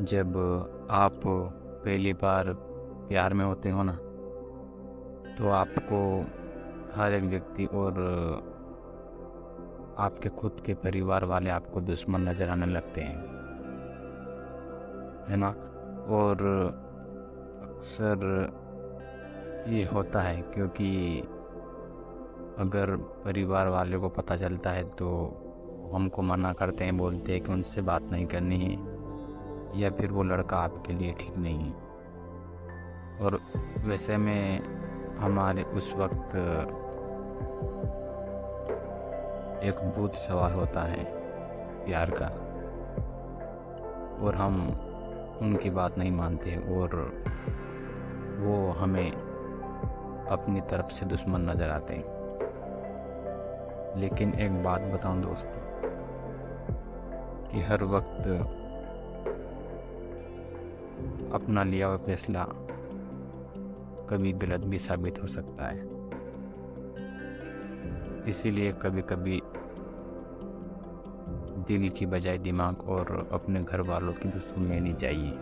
जब आप पहली बार प्यार में होते हो ना तो आपको हर एक व्यक्ति और आपके खुद के परिवार वाले आपको दुश्मन नज़र आने लगते हैं। है ना? और अक्सर ये होता है क्योंकि अगर परिवार वाले को पता चलता है तो हमको मना करते हैं, बोलते हैं कि उनसे बात नहीं करनी है। या फिर वो लड़का आपके लिए ठीक नहीं है। और वैसे में हमारे उस वक्त एक भूत सवार होता है प्यार का। और हम उनकी बात नहीं मानते और वो हमें अपनी तरफ़ से दुश्मन नज़र आते हैं। लेकिन एक बात बताऊँ दोस्त, कि हर वक्त अपना लिया हुआ फैसला कभी गलत भी साबित हो सकता है। इसीलिए कभी कभी दिल की बजाय दिमाग और अपने घर वालों की भी सुन लेनी चाहिए।